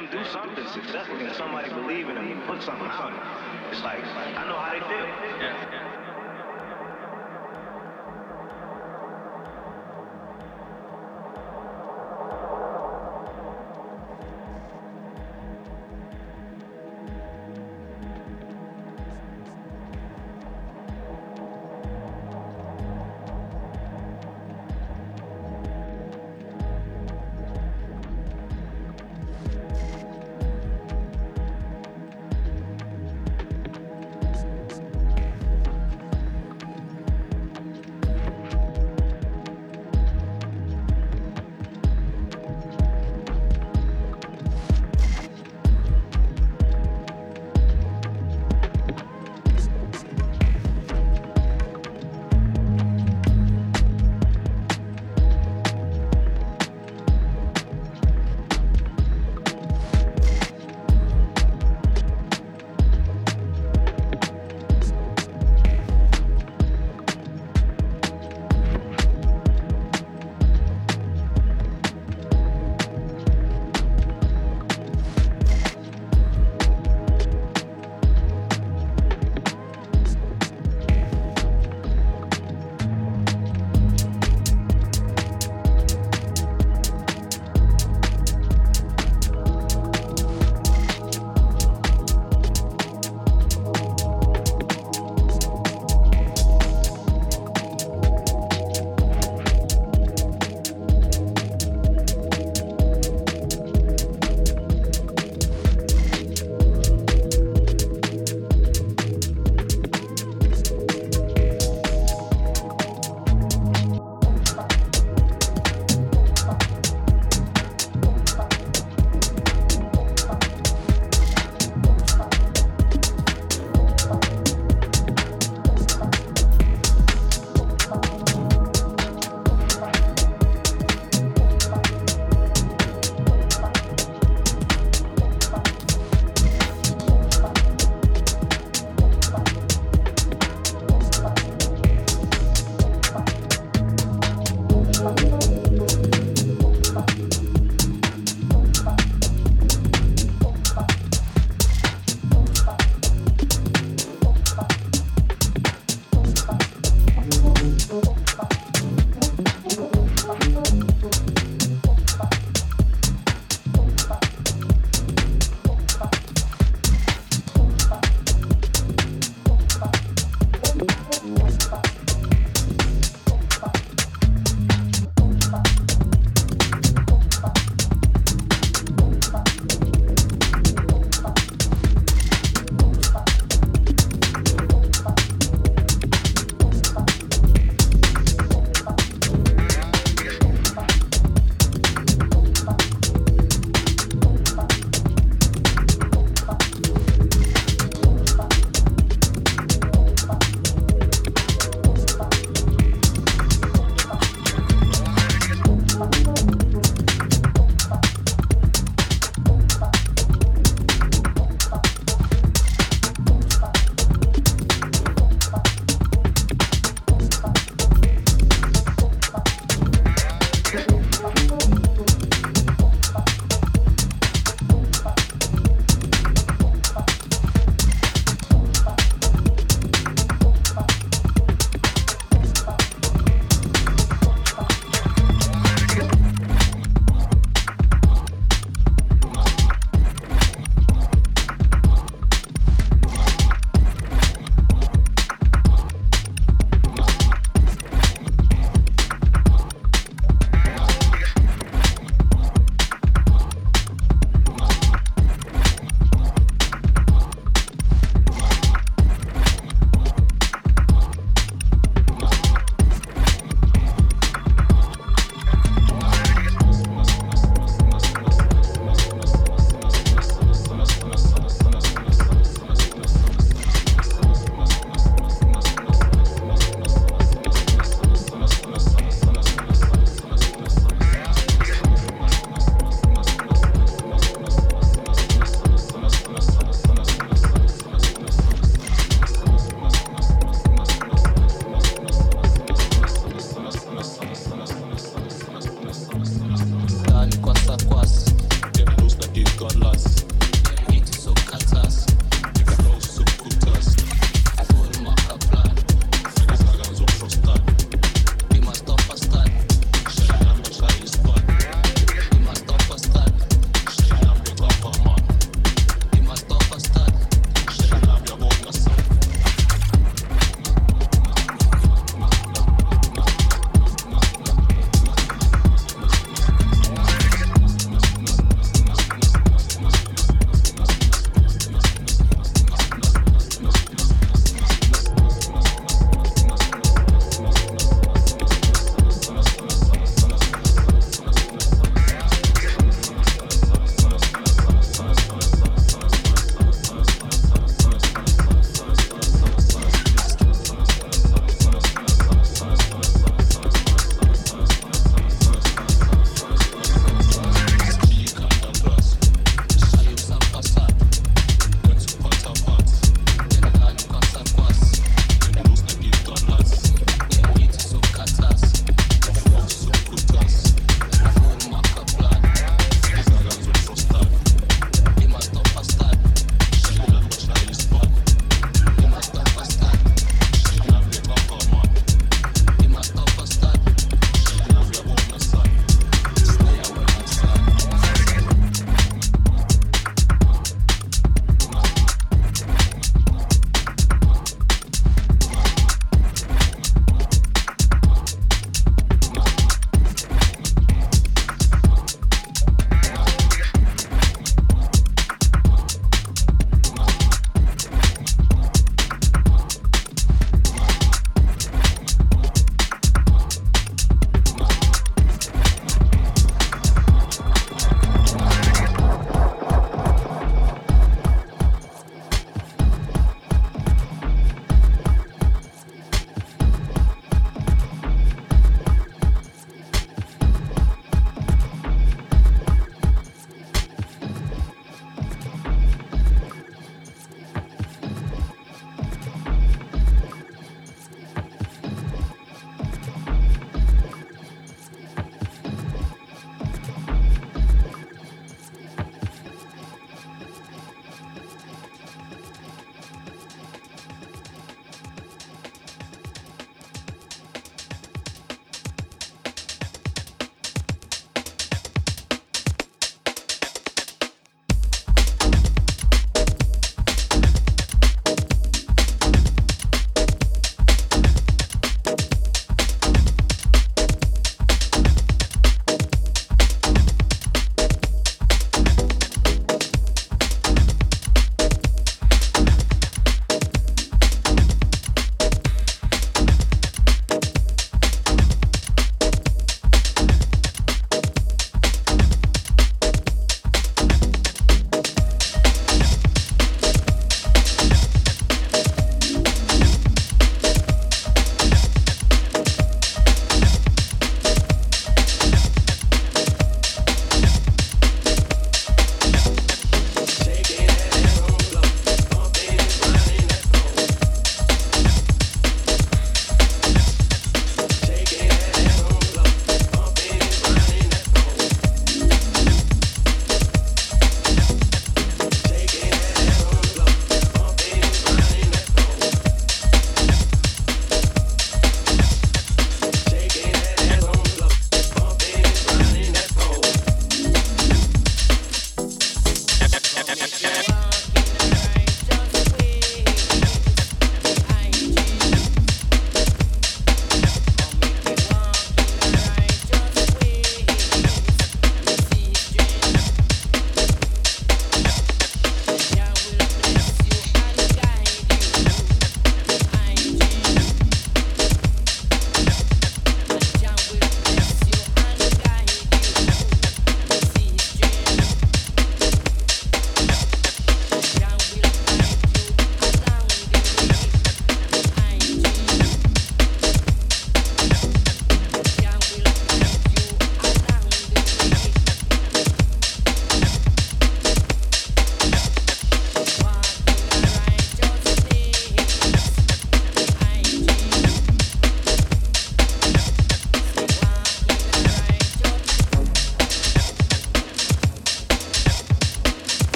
them do something successful and somebody believe in them and put something out, it's like, I know how they feel. Yeah.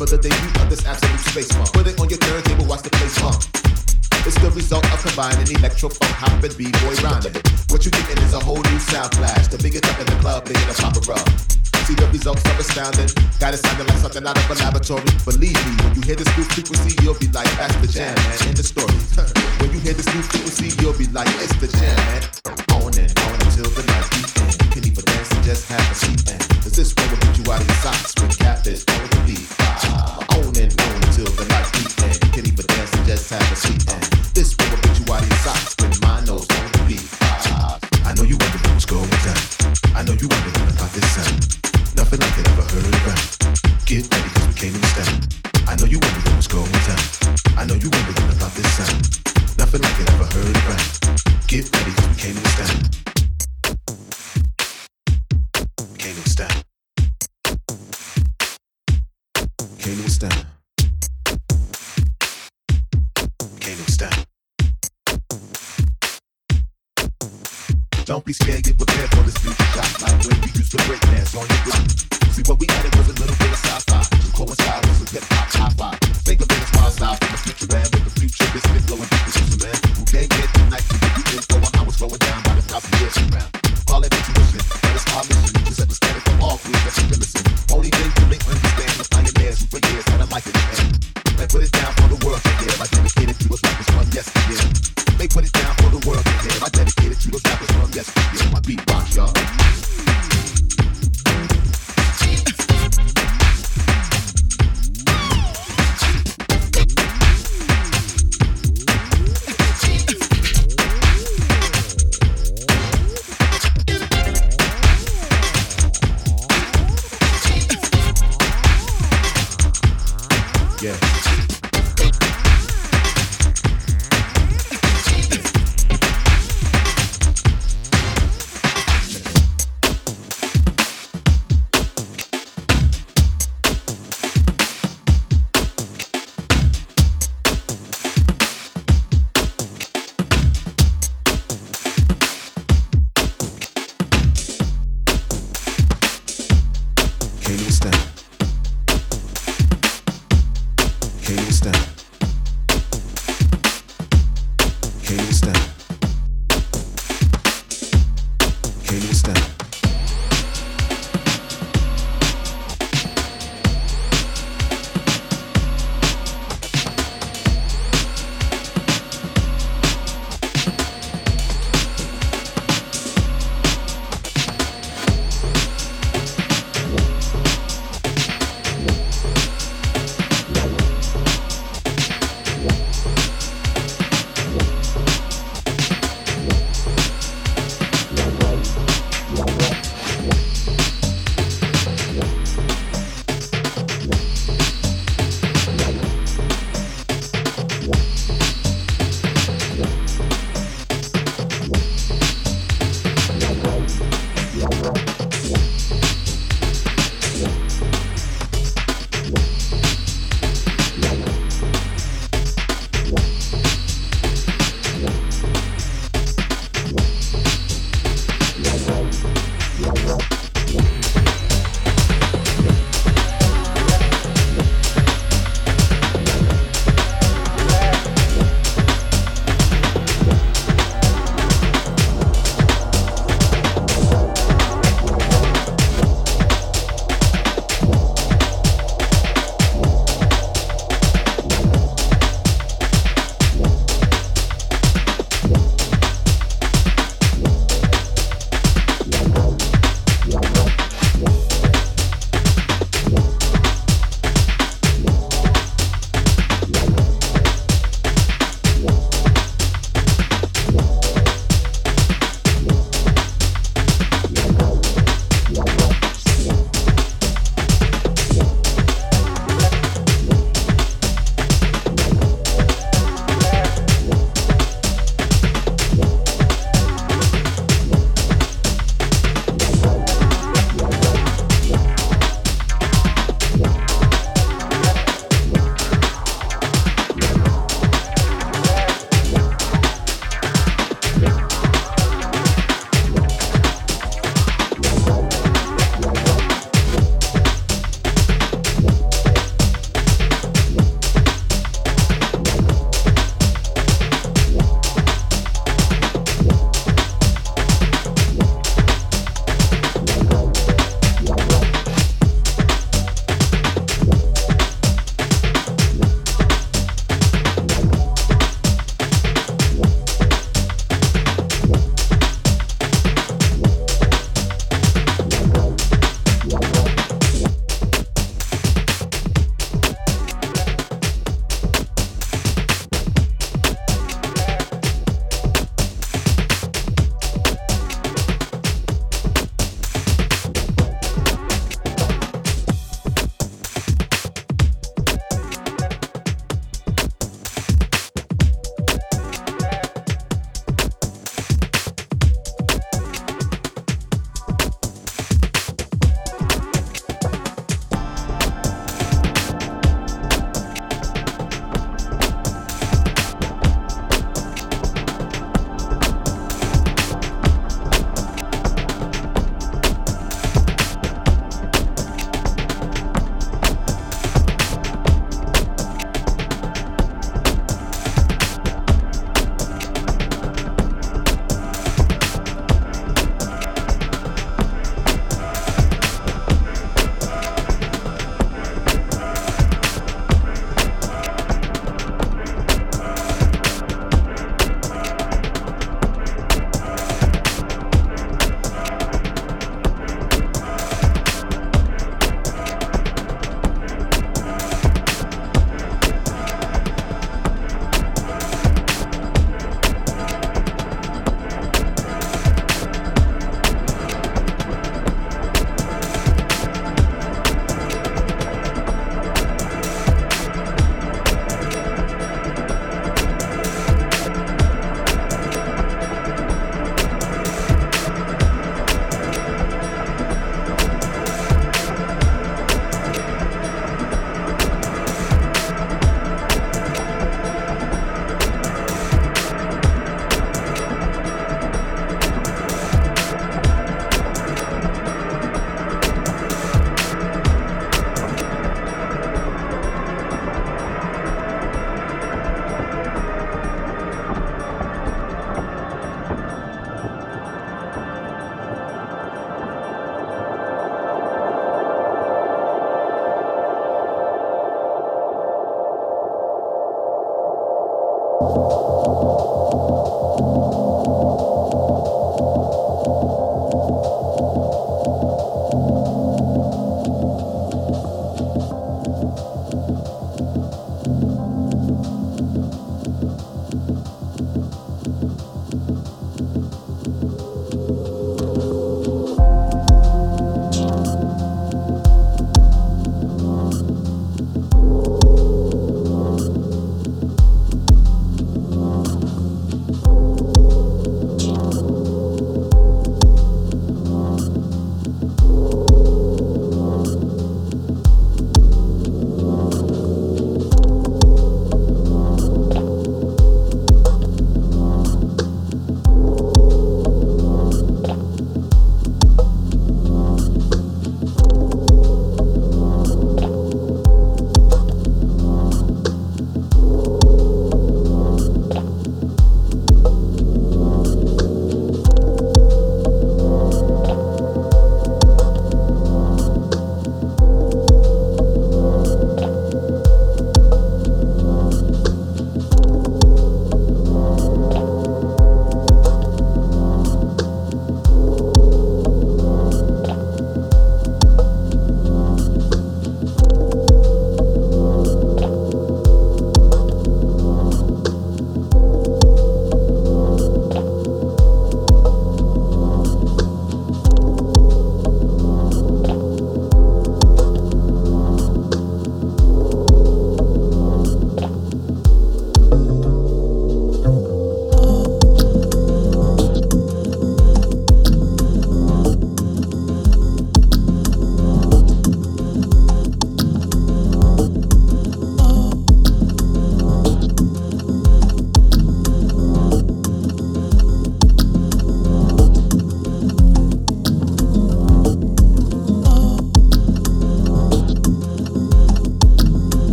For the debut of this absolute space funk. Put it on your turntable, watch the place funk. It's the result of combining electro funk, hop, and b-boy rhyming. What you getting is a whole new sound clash. The biggest up in the club, they get a chopper up. See the results are astounding. Got it sounding like something out of a laboratory. Believe me, when you hear this new frequency, you'll be like, that's the jam, man. End the story. when you hear this new frequency, you'll be like, it's the jam, man. On and on until the night. You can even dance and just have a seat. And this one will get you out of your socks with catfish? have a sweet end. This will be